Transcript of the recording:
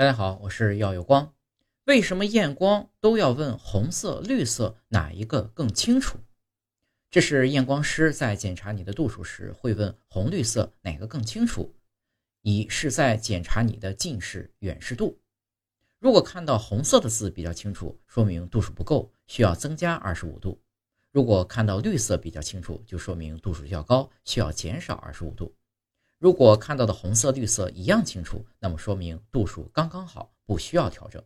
大家好，我是耀有光。为什么验光都要问红色、绿色哪一个更清楚？这是验光师在检查你的度数时会问红绿色哪个更清楚，你是在检查你的近视、远视度。如果看到红色的字比较清楚，说明度数不够，需要增加二十五度；如果看到绿色比较清楚，就说明度数较高，需要减少二十五度。如果看到的红色、绿色一样清楚，那么说明度数刚刚好，不需要调整。